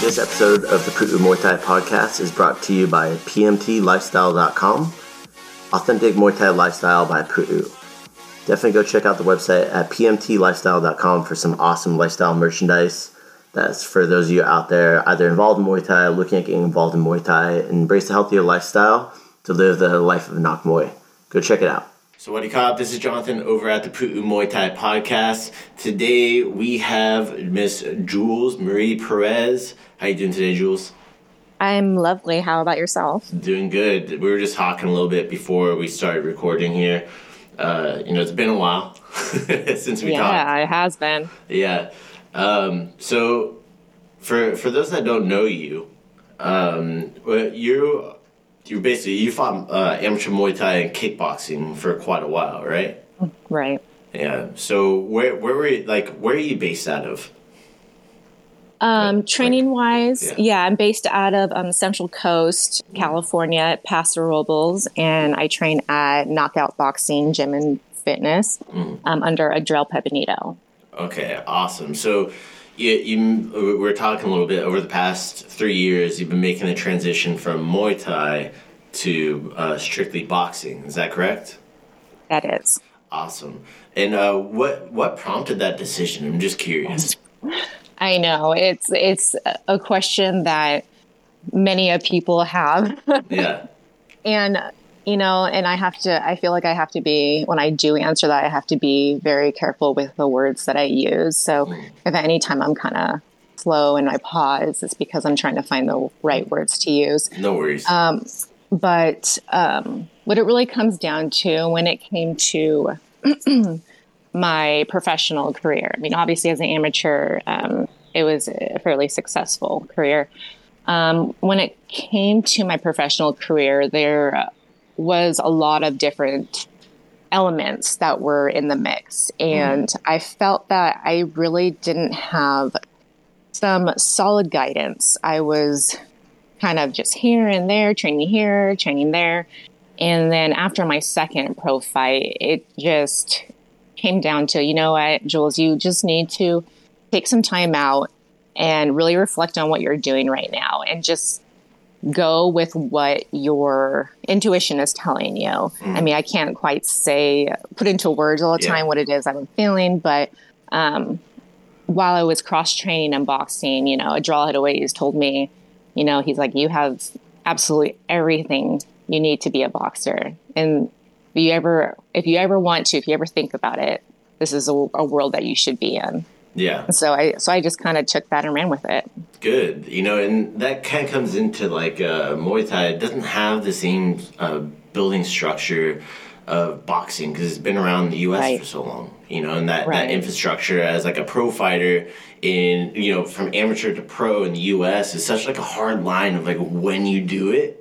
This episode of the Pu'u Muay Thai podcast is brought to you by PMTLifestyle.com, Authentic Muay Thai Lifestyle by Pu'u. Definitely go check out the website at PMTLifestyle.com for some awesome lifestyle merchandise. That's for those of you out there either involved in Muay Thai, looking at getting involved in Muay Thai, and embrace a healthier lifestyle to live the life of Nak Muay. Go check it out. So what do you call This is Jonathan over at the Pu'u Muay Thai podcast. Today we have Miss Jules Marie Perez. How you doing today, Jules? I'm lovely. How about yourself? Doing good. We were just talking a little bit before we started recording here. Uh, you know, it's been a while since we yeah, talked. Yeah, it has been. Yeah. Um, so for for those that don't know you, um, you you basically you fought uh, amateur Muay Thai and kickboxing for quite a while, right? Right. Yeah. So where where were you, like where are you based out of? Um, training wise, yeah. yeah. I'm based out of um, Central Coast, California, at Paso Robles, and I train at Knockout Boxing Gym and Fitness Mm. um, under Adrel Pepinito. Okay, awesome. So you, you we're talking a little bit over the past three years. You've been making the transition from Muay Thai to uh, strictly boxing. Is that correct? That is. Awesome. And uh, what what prompted that decision? I'm just curious. I know it's it's a question that many of people have. yeah. And you know, and I have to I feel like I have to be when I do answer that I have to be very careful with the words that I use. So Mm. if at any time I'm kind of slow and I pause, it's because I'm trying to find the right words to use. No worries. Um, but um, what it really comes down to when it came to my professional career, I mean, obviously as an amateur, um, it was a fairly successful career. Um, when it came to my professional career, there was a lot of different elements that were in the mix. And I felt that I really didn't have some solid guidance. I was kind of just here and there, training here, training there. And then after my second pro fight, it just came down to, you know what, Jules, you just need to take some time out and really reflect on what you're doing right now and just go with what your intuition is telling you. Mm. I mean, I can't quite say, put into words all the Yeah. time what it is I'm feeling, but um, while I was cross training and boxing, you know, Adral had always told me, you know, he's like, you have absolutely everything you need to be a boxer. And you ever, if you ever want to, if you ever think about it, this is a, a world that you should be in. yeah. And so I, so I just kind of took that and ran with it. Good. You know, and that kind of comes into like uh, Muay Thai. It doesn't have the same uh, building structure of boxing because it's been around the U.S. Right. for so long. You know, and that, that infrastructure as like a pro fighter in you know from amateur to pro in the U.S. is such like a hard line of like when you do it.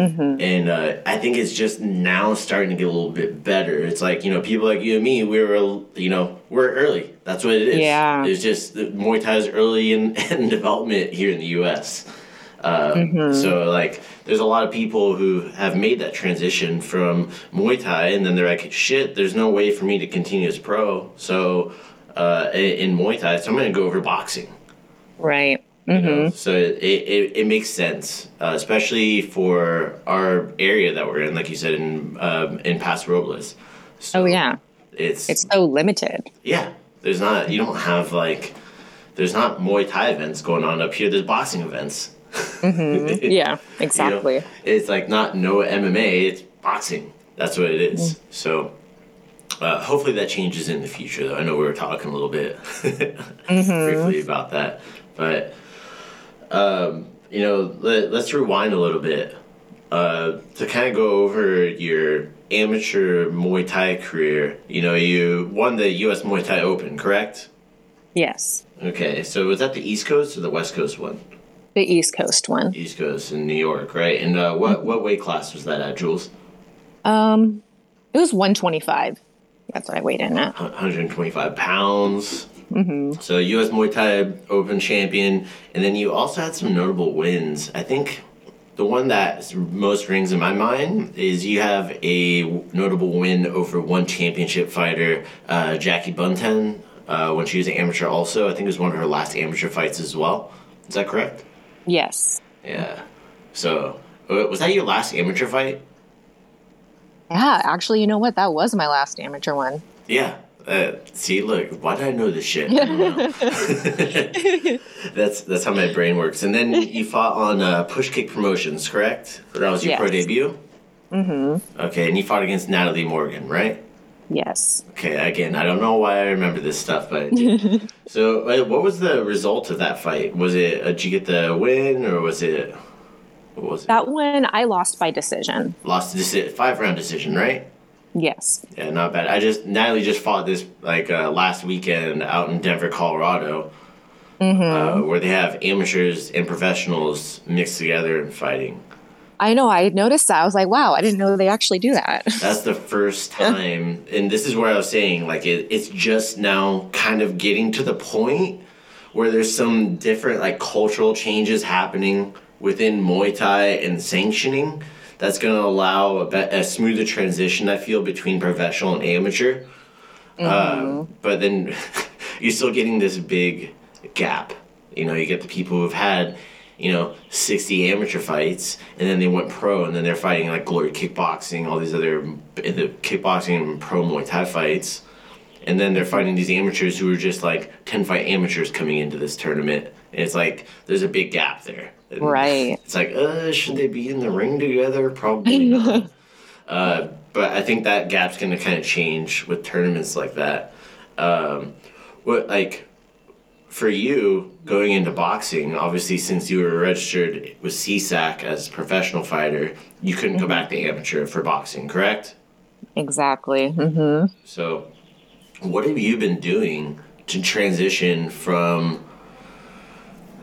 Mm-hmm. And uh, I think it's just now starting to get a little bit better. It's like you know people like you and me, we were you know we're early. That's what it is. Yeah. It's just Muay Thai is early in, in development here in the U.S. Um, So like, there's a lot of people who have made that transition from Muay Thai, and then they're like, "Shit, there's no way for me to continue as pro." So uh, in, in Muay Thai, so I'm going to go over to boxing. Right. You know? So it, it, it makes sense, uh, especially for our area that we're in, like you said in um, in Paso Robles. So Oh yeah. it's It's so limited. yeah. There's not you don't have like there's not Muay Thai events going on up here. There's boxing events. Yeah, You know, exactly. it's like not no MMA. It's boxing. That's what it is. So. Uh, hopefully that changes in the future. Though I know we were talking a little bit briefly about that, but um, you know, let, let's rewind a little bit uh, to kind of go over your amateur Muay Thai career. You know, you won the U.S. Muay Thai Open, correct? Yes. Okay, so was that the East Coast or the West Coast one? The East Coast one. East Coast in New York, right? And uh, what what weight class was that at, Jules? Um, it was 125. That's what I weighed in at. 125 pounds. Mm-hmm. So U.S. Muay Thai Open champion, and then you also had some notable wins. I think the one that most rings in my mind is you have a notable win over one championship fighter, uh, Jackie Buntan, uh, when she was an amateur. Also, I think it was one of her last amateur fights as well. Is that correct? Yes. Yeah. So, uh, was that your last amateur fight? Yeah, actually, you know what? That was my last amateur one. Yeah. Uh, see, look, why do I know this shit? that's that's how my brain works. And then you fought on uh, Push Kick Promotions, correct? That was your yes. pro debut. Mm-hmm. Okay, and you fought against Natalie Morgan, right? Yes. Okay. Again, I don't know why I remember this stuff, but so uh, what was the result of that fight? Was it uh, did you get the win or was it? What was it? That one I lost by decision. Lost the five round decision, right? Yes. Yeah, not bad. I just Natalie just fought this like uh, last weekend out in Denver, Colorado, mm-hmm. uh, where they have amateurs and professionals mixed together and fighting. I know. I noticed that. I was like, wow, I didn't know they actually do that. That's the first time, and this is where I was saying like it, it's just now kind of getting to the point where there's some different like cultural changes happening within Muay Thai and sanctioning that's going to allow a, be- a, smoother transition. I feel between professional and amateur. Mm-hmm. Uh, but then you're still getting this big gap. You know, you get the people who've had you know 60 amateur fights and then they went pro and then they're fighting like glory kickboxing all these other the kickboxing and pro muay thai fights and then they're fighting these amateurs who are just like 10 fight amateurs coming into this tournament it's like there's a big gap there and right it's like uh should they be in the ring together probably not uh, but i think that gap's going to kind of change with tournaments like that um, what like for you going into boxing, obviously since you were registered with SESAC as a professional fighter, you couldn't mm-hmm. go back to amateur for boxing, correct? Exactly. Mm-hmm. So, what have you been doing to transition from,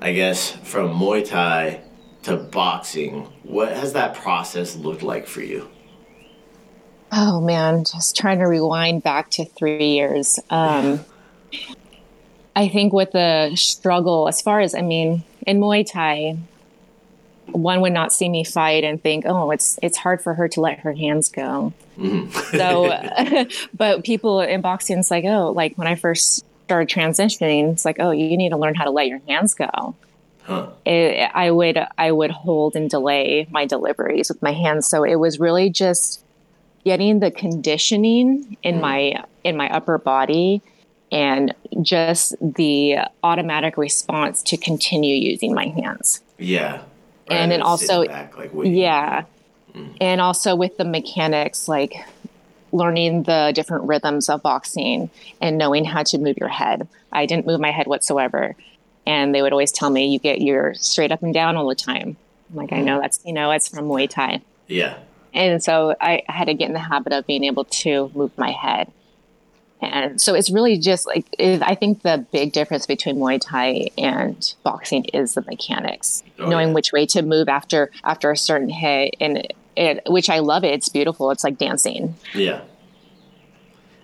I guess, from Muay Thai to boxing? What has that process looked like for you? Oh man, just trying to rewind back to three years. Um, I think with the struggle, as far as I mean, in Muay Thai, one would not see me fight and think, "Oh, it's it's hard for her to let her hands go." Mm-hmm. so, but people in boxing, it's like, oh, like when I first started transitioning, it's like, oh, you need to learn how to let your hands go. Huh. It, I would I would hold and delay my deliveries with my hands, so it was really just getting the conditioning in mm. my in my upper body and just the automatic response to continue using my hands. Yeah. And then also, back, like yeah. Mm. And also with the mechanics, like learning the different rhythms of boxing and knowing how to move your head. I didn't move my head whatsoever. And they would always tell me, you get your straight up and down all the time. I'm like, mm. I know that's, you know, it's from Muay Thai. Yeah. And so I had to get in the habit of being able to move my head. And so it's really just like, it, I think the big difference between Muay Thai and boxing is the mechanics, oh, knowing yeah. which way to move after, after a certain hit. And it, which I love it. It's beautiful. It's like dancing. Yeah.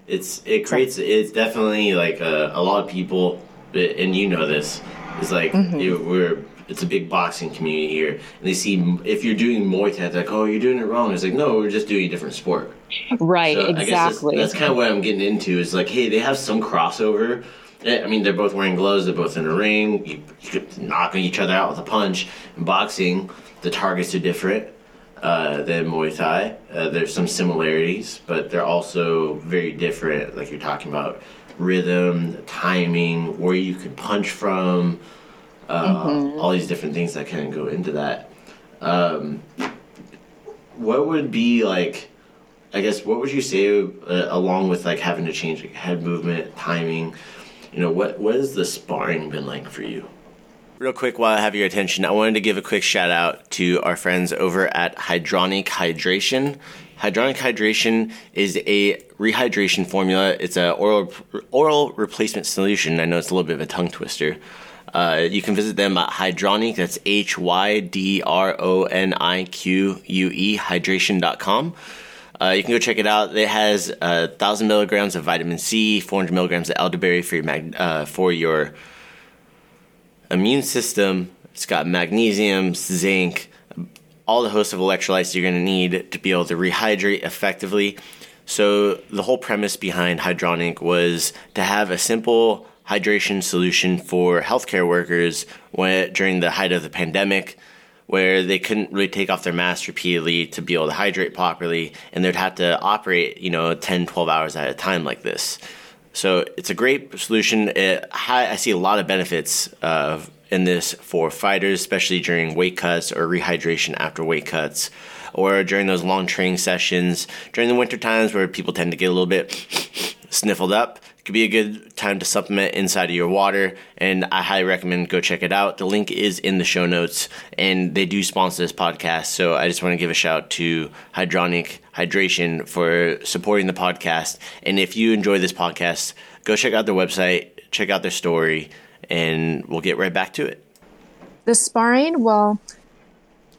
It's, it creates, it's definitely like a, a lot of people, and you know this, it's like, mm-hmm. you, we're, it's a big boxing community here, and they see if you're doing Muay Thai, like, oh, you're doing it wrong. It's like, no, we're just doing a different sport. Right, so exactly. that's, that's kind of what I'm getting into. Is like, hey, they have some crossover. Eh, I mean, they're both wearing gloves. They're both in a ring. You, you could knock each other out with a punch. In boxing, the targets are different uh, than Muay Thai. Uh, there's some similarities, but they're also very different. Like you're talking about rhythm, timing, where you can punch from, uh, mm-hmm. all these different things that kind of go into that. Um, what would be like? I guess what would you say uh, along with like having to change like, head movement, timing? You know, what what has the sparring been like for you? Real quick, while I have your attention, I wanted to give a quick shout out to our friends over at Hydronique Hydration. Hydronique Hydration is a rehydration formula. It's an oral oral replacement solution. I know it's a little bit of a tongue twister. Uh, you can visit them at Hydronique. That's H Y D R O N I Q U E hydration.com. Uh, you can go check it out. It has uh, thousand milligrams of vitamin C, 400 milligrams of elderberry for your mag- uh, for your immune system. It's got magnesium, zinc, all the host of electrolytes you're going to need to be able to rehydrate effectively. So the whole premise behind Hydronique was to have a simple hydration solution for healthcare workers when, during the height of the pandemic where they couldn't really take off their masks repeatedly to be able to hydrate properly and they'd have to operate you know 10 12 hours at a time like this so it's a great solution. It, i see a lot of benefits uh, in this for fighters especially during weight cuts or rehydration after weight cuts or during those long training sessions. During the winter times where people tend to get a little bit sniffled up. It could be a good time to supplement inside of your water and i highly recommend go check it out. The link is in the show notes and they do sponsor this podcast so i just want to give a shout to Hydronique hydration for supporting the podcast. And if you enjoy this podcast go check out their website check out their story and we'll get right back to it. The sparring well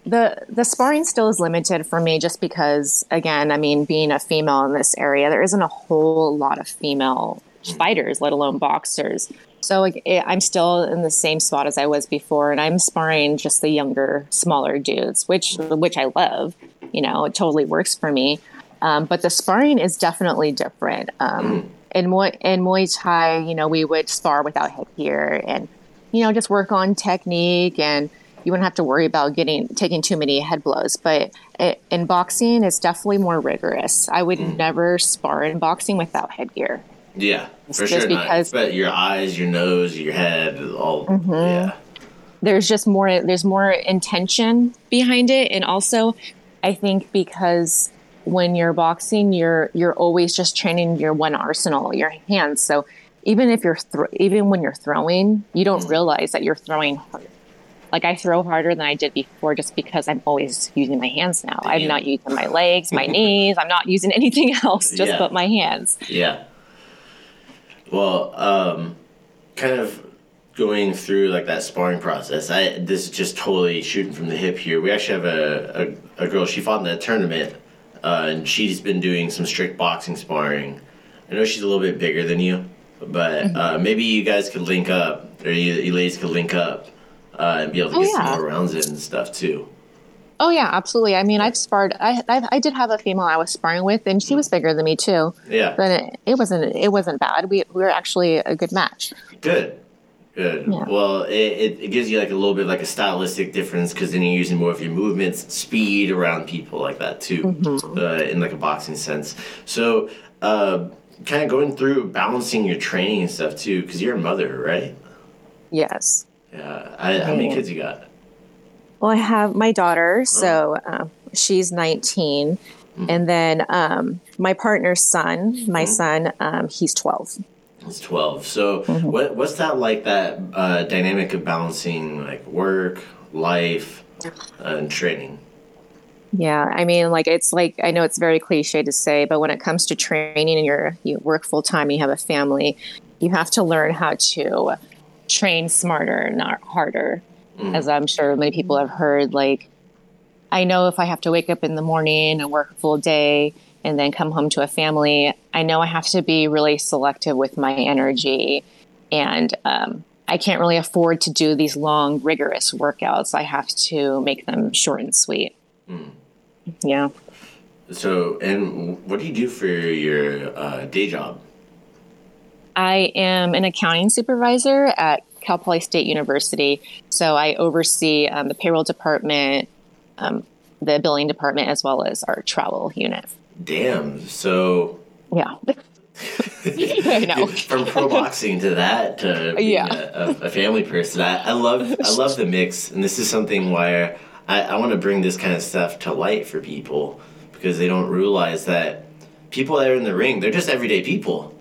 the the sparring still is limited for me just because again i mean being a female in this area there isn't a whole lot of female fighters let alone boxers. So i'm still in the same spot as i was before and i'm sparring just the younger smaller dudes which which i love you know it totally works for me. Um, but the sparring is definitely different. Um, in, Muay, in Muay Thai you know we would spar without headgear and you know just work on technique and you wouldn't have to worry about getting taking too many head blows. But it, in boxing, it's definitely more rigorous. I would mm. never spar in boxing without headgear. Yeah, for sure. Because not, but your eyes, your nose, your head, all mm-hmm. yeah. There's just more. There's more intention behind it, and also, I think because when you're boxing, you're you're always just training your one arsenal, your hands. So even if you're th- even when you're throwing, you don't mm. realize that you're throwing hard like I throw harder than I did before just because I'm always using my hands now. I'm not using my legs, my knees. I'm not using anything else, just yeah. but my hands. Yeah. Well, um, kind of going through like that sparring process. I this is just totally shooting from the hip here. We actually have a a, a girl. She fought in that tournament, uh, and she's been doing some strict boxing sparring. I know she's a little bit bigger than you, but mm-hmm. uh, maybe you guys could link up, or you, you ladies could link up uh, and be able to oh, get yeah. some more rounds in and stuff too. Oh yeah, absolutely. I mean, I've sparred. I, I, I did have a female I was sparring with, and she was bigger than me too. Yeah, but it, it wasn't it wasn't bad. We we were actually a good match. Good, good. Yeah. Well, it, it, it, gives you like a little bit like a stylistic difference because then you're using more of your movements, speed around people like that too, mm-hmm. uh, in like a boxing sense. So, uh, kind of going through balancing your training and stuff too, because you're a mother, right? Yes. Yeah. I, how many kids you got? Well, I have my daughter, so uh, she's 19. Mm-hmm. And then um, my partner's son, my mm-hmm. son, um, he's 12. He's 12. So, mm-hmm. what, what's that like, that uh, dynamic of balancing like work, life, uh, and training? Yeah, I mean, like it's like I know it's very cliche to say, but when it comes to training and you're you work full time, you have a family, you have to learn how to train smarter, not harder. Mm. As I'm sure many people have heard, like, I know if I have to wake up in the morning and work a full day and then come home to a family, I know I have to be really selective with my energy. And um, I can't really afford to do these long, rigorous workouts. I have to make them short and sweet. Mm. Yeah. So, and what do you do for your uh, day job? I am an accounting supervisor at Cal Poly State University. So I oversee um, the payroll department, um, the billing department, as well as our travel unit. Damn. So. Yeah. I know. From pro boxing to that to yeah. a, a, family person, I, I, love I love the mix, and this is something where I, I want to bring this kind of stuff to light for people because they don't realize that people that are in the ring, they're just everyday people.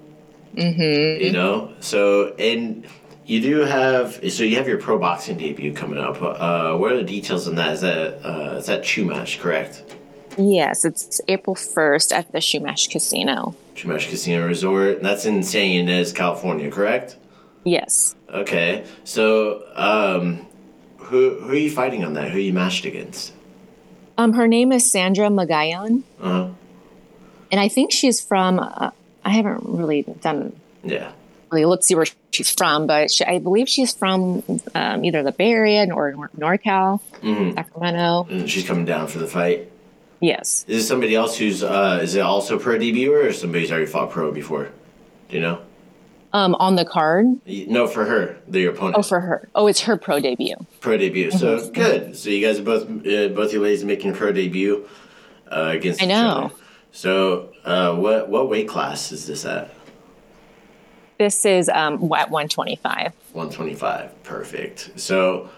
Mm-hmm. You know, so and you do have so you have your pro boxing debut coming up. Uh, what are the details on that? Is that uh, is that Chumash correct? Yes, it's April first at the Chumash Casino. Chumash Casino Resort. And that's in San Ynez, California, correct? Yes. Okay, so um, who who are you fighting on that? Who are you matched against? Um, her name is Sandra Magayan. Uh huh. and I think she's from. Uh, I haven't really done Yeah. really looked see where she's from, but she, I believe she's from um, either the Bay Area or Nor- NorCal, Mhm. Sacramento. And she's coming down for the fight. Yes. Is this somebody else who's uh is it also pro debuter or somebody's already fought pro before? Do you know? Um, on the card. No, for her, the opponent. Oh, for her. Oh, it's her pro debut. pro debut. So Mm-hmm. good. So you guys are both uh, both you ladies making pro debut uh, against I each know. other. So uh, what what weight class is this at? This is um, at 125. 125. Perfect. So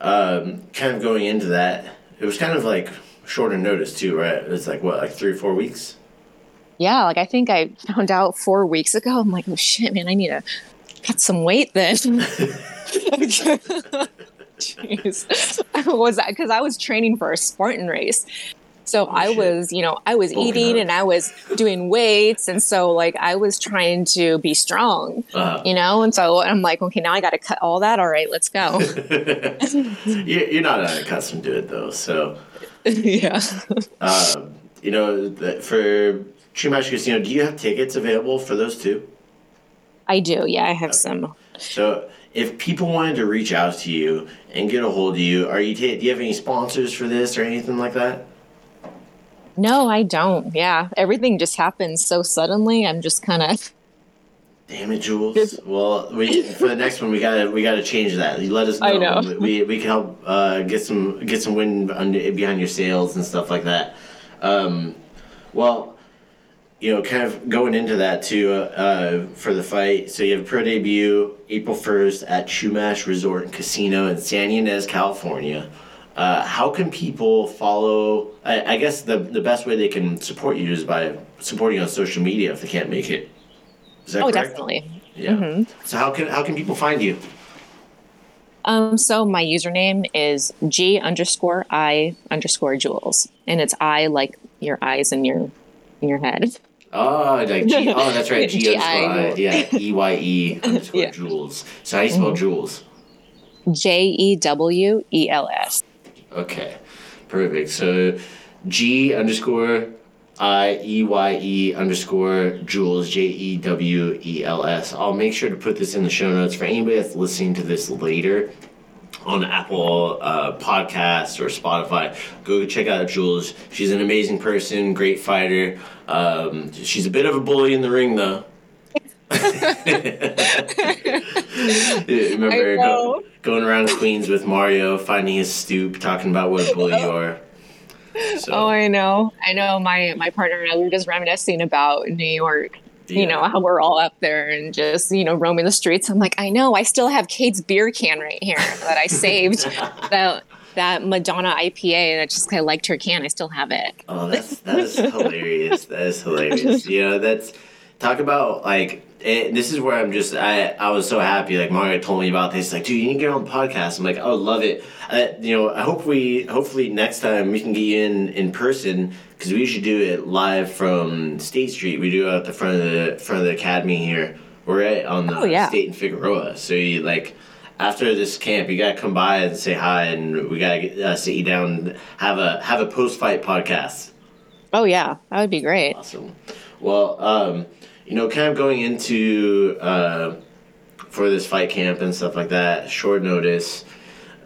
um, kind of going into that, it was kind of like shorter notice too, right? It's like what, like three or four weeks? Yeah, like I think I found out four weeks ago. I'm like, oh shit, man, I need to cut some weight then. Jeez. was that because I was training for a Spartan race. So I Oh, shit. was, you know, I was eating up. and I was doing weights. And so, like, I was trying to be strong, Uh, you know? And so I'm like, okay, now I got to cut all that. All right, let's go. you- you're not accustomed to it though, so yeah. um, you know for Chumash Casino, do you have tickets available for those two? I do. Yeah, I have some. So if people wanted to reach out to you and get a hold of you, are you ta- do you have any sponsors for this or anything like that? No, I don't. Yeah. Everything just happens so suddenly. I'm just kind of. Damn it, Jules. Well, we for the next one we gotta we gotta change that. You let us know. I know. We we can help uh, get some get some wind under, behind your sails and stuff like that. Um, well, you know, kind of going into that too uh, uh, for the fight. So you have a pro debut April first at Chumash Resort and Casino in San Ynez, California. Uh, how can people follow? I, I guess the the best way they can support you is by supporting on social media if they can't make it. Is that Oh, correct? definitely. Yeah. So how can how can people find you? Um, so my username is G underscore I underscore Jules, and it's I like your eyes in your in your head. Oh, like G, oh, that's right. G G-I. underscore I, yeah, E Y E underscore Yeah. Jules. So how do you spell Jules? J E W E L S. Okay, perfect. So G underscore I E Y E underscore Jules J E W E L S. I'll make sure to put this in the show notes for anybody that's listening to this later on Apple uh, Podcasts or Spotify. Go check out Jules. She's an amazing person, great fighter. Um, she's a bit of a bully in the ring, though. Remember go, going around Queens with Mario, finding his stoop, talking about what a bully you are. So, Oh, I know. I know. My my partner and I were just reminiscing about New York. You know how we're all up there and just you know roaming the streets. I'm like, I know. I still have Kate's beer can right here that I saved. that that Madonna IPA, I just I of liked her can. I still have it. Oh, that's that is hilarious. That is hilarious. You know, that's talk about like it, this is where I'm just I I was so happy. Like Mario told me about this. Like, dude, you need to get on the podcast. I'm like, oh, love it. I, you know, I hope we hopefully next time we can get you in in person because we usually do it live from State Street. We do it at the front of the front of the academy here. We're at on the Oh, yeah. State and Figueroa. So you like. After this camp, you gotta come by and say hi, and we gotta get, uh, sit you down, have a have a post fight podcast. Oh yeah, that would be great. Awesome. Well, um, you know, kind of going into uh, for this fight camp and stuff like that, short notice,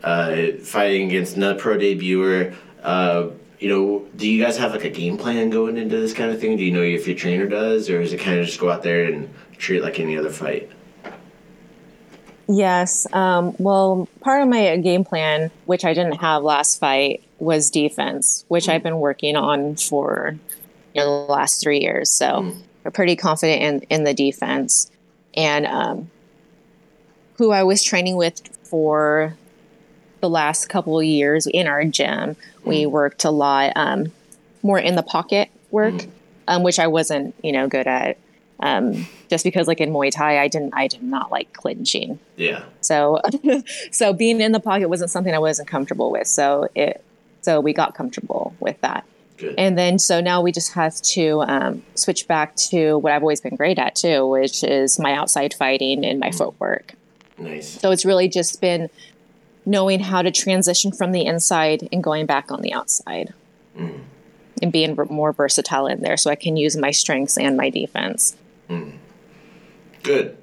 uh, fighting against another pro debuter. Uh, you know, do you guys have like a game plan going into this kind of thing? Do you know if your trainer does, or is it kind of just go out there and treat it like any other fight? Yes. Um, well, part of my game plan, which I didn't have last fight, was defense, which I've been working on for you know, the last three years. So I'm pretty confident in, in the defense. And um, who I was training with for the last couple of years in our gym, we worked a lot um, more in the pocket work, um, which I wasn't, you know, good at. Um, just because, like in Muay Thai, I didn't, I did not like clinching. Yeah. So, so being in the pocket wasn't something I wasn't comfortable with. So it, so we got comfortable with that. Good. And then, so now we just have to um, switch back to what I've always been great at too, which is my outside fighting and my footwork. nice. So it's really just been knowing how to transition from the inside and going back on the outside. and being more versatile in there so I can use my strengths and my defense. Mm. Good.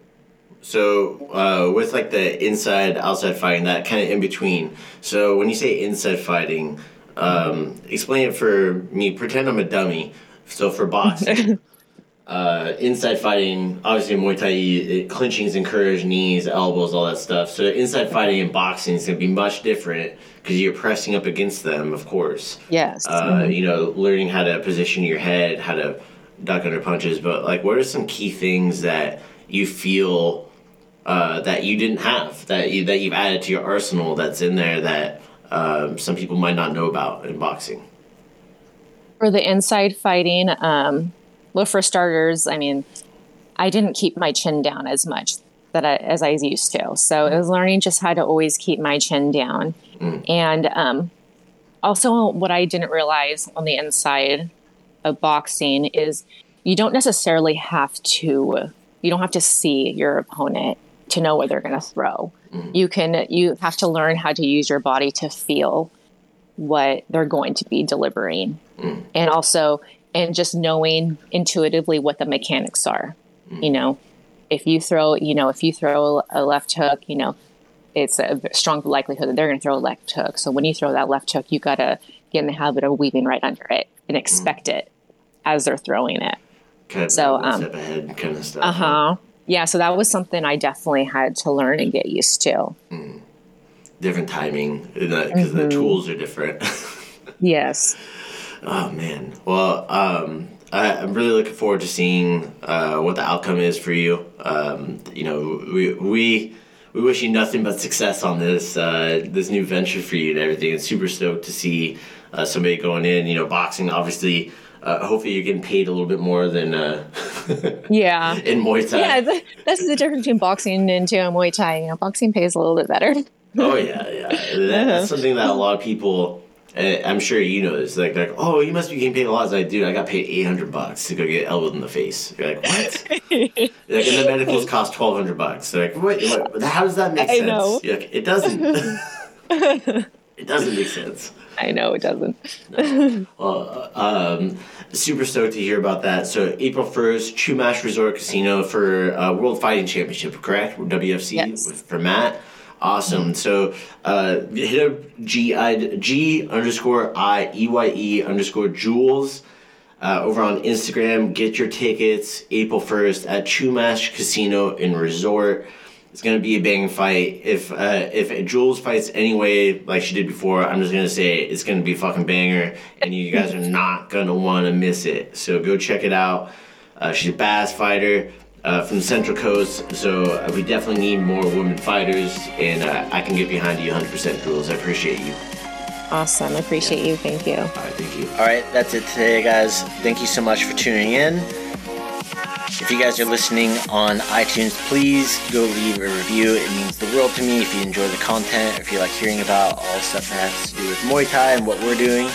So uh, with like the inside outside fighting, that kind of in between. So when you say inside fighting, um, explain it for me. Pretend I'm a dummy. So for boxing, uh, inside fighting, obviously Muay Thai, it, clinching is encouraged, knees, elbows, all that stuff. So inside fighting and boxing is going to be much different because you're pressing up against them, of course. Yes. Uh, mm-hmm. You know, learning how to position your head, how to duck under punches. But like, what are some key things that you feel uh, that you didn't have that you that you've added to your arsenal that's in there that um, some people might not know about in boxing? For the inside fighting, um, well, for starters, I mean, I didn't keep my chin down as much that I, as I used to. So it was learning just how to always keep my chin down, mm. and um, also what I didn't realize on the inside of boxing is you don't necessarily have to you don't have to see your opponent to know what they're going to throw. Mm-hmm. You can you have to learn how to use your body to feel what they're going to be delivering. Mm-hmm. And also and just knowing intuitively what the mechanics are. Mm-hmm. You know, if you throw, you know, if you throw a left hook, you know, it's a strong likelihood that they're going to throw a left hook. So when you throw that left hook, you got to get in the habit of weaving right under it and expect mm-hmm. it as they're throwing it. Kind of so, um, step ahead kind of stuff. Uh huh yeah, so that was something I definitely had to learn and get used to. Mm. Different timing because mm-hmm. the tools are different. yes. Oh man. Well, um, I, am really looking forward to seeing uh, what the outcome is for you. Um, you know, we we we wish you nothing but success on this uh, this new venture for you and everything. It's super stoked to see uh, somebody going in. You know, boxing obviously uh, hopefully you're getting paid a little bit more than uh, yeah in Muay Thai. Yeah, that's the difference between boxing and to Muay Thai. You know, boxing pays a little bit better. oh yeah, yeah. That's uh-huh. something that a lot of people. I'm sure you know this. Like, like, oh, you must be getting paid a lot. As I do. I got paid 800 bucks to go get elbowed in the face. You're like, what? like, and the medicals cost 1,200 bucks. They're like, wait, wait, how does that make I sense? Know. Like, it doesn't. it doesn't make sense. I know it doesn't. no. Well, um, super stoked to hear about that. So April first, Chumash Resort Casino for uh, World Fighting Championship, correct? WFC yes. with, for Matt. Awesome. So uh, hit up G I G underscore I E Y E underscore Jules. Uh, over on Instagram, get your tickets April 1st at Chumash Casino and Resort. It's gonna be a banging fight. If uh, if Jules fights anyway like she did before, I'm just gonna say it's gonna be a fucking banger, and you guys are not gonna want to miss it. So go check it out. Uh, she's a bass fighter uh, from the Central Coast, so uh, we definitely need more women fighters, and uh, I can get behind you 100%, Jules. I appreciate you. Awesome. I appreciate yeah. you. Thank you. All right. Thank you. All right. That's it today, guys. Thank you so much for tuning in. If you guys are listening on iTunes, please go leave a review. It means the world to me if you enjoy the content, if you like hearing about all stuff that has to do with Muay Thai and what we're doing.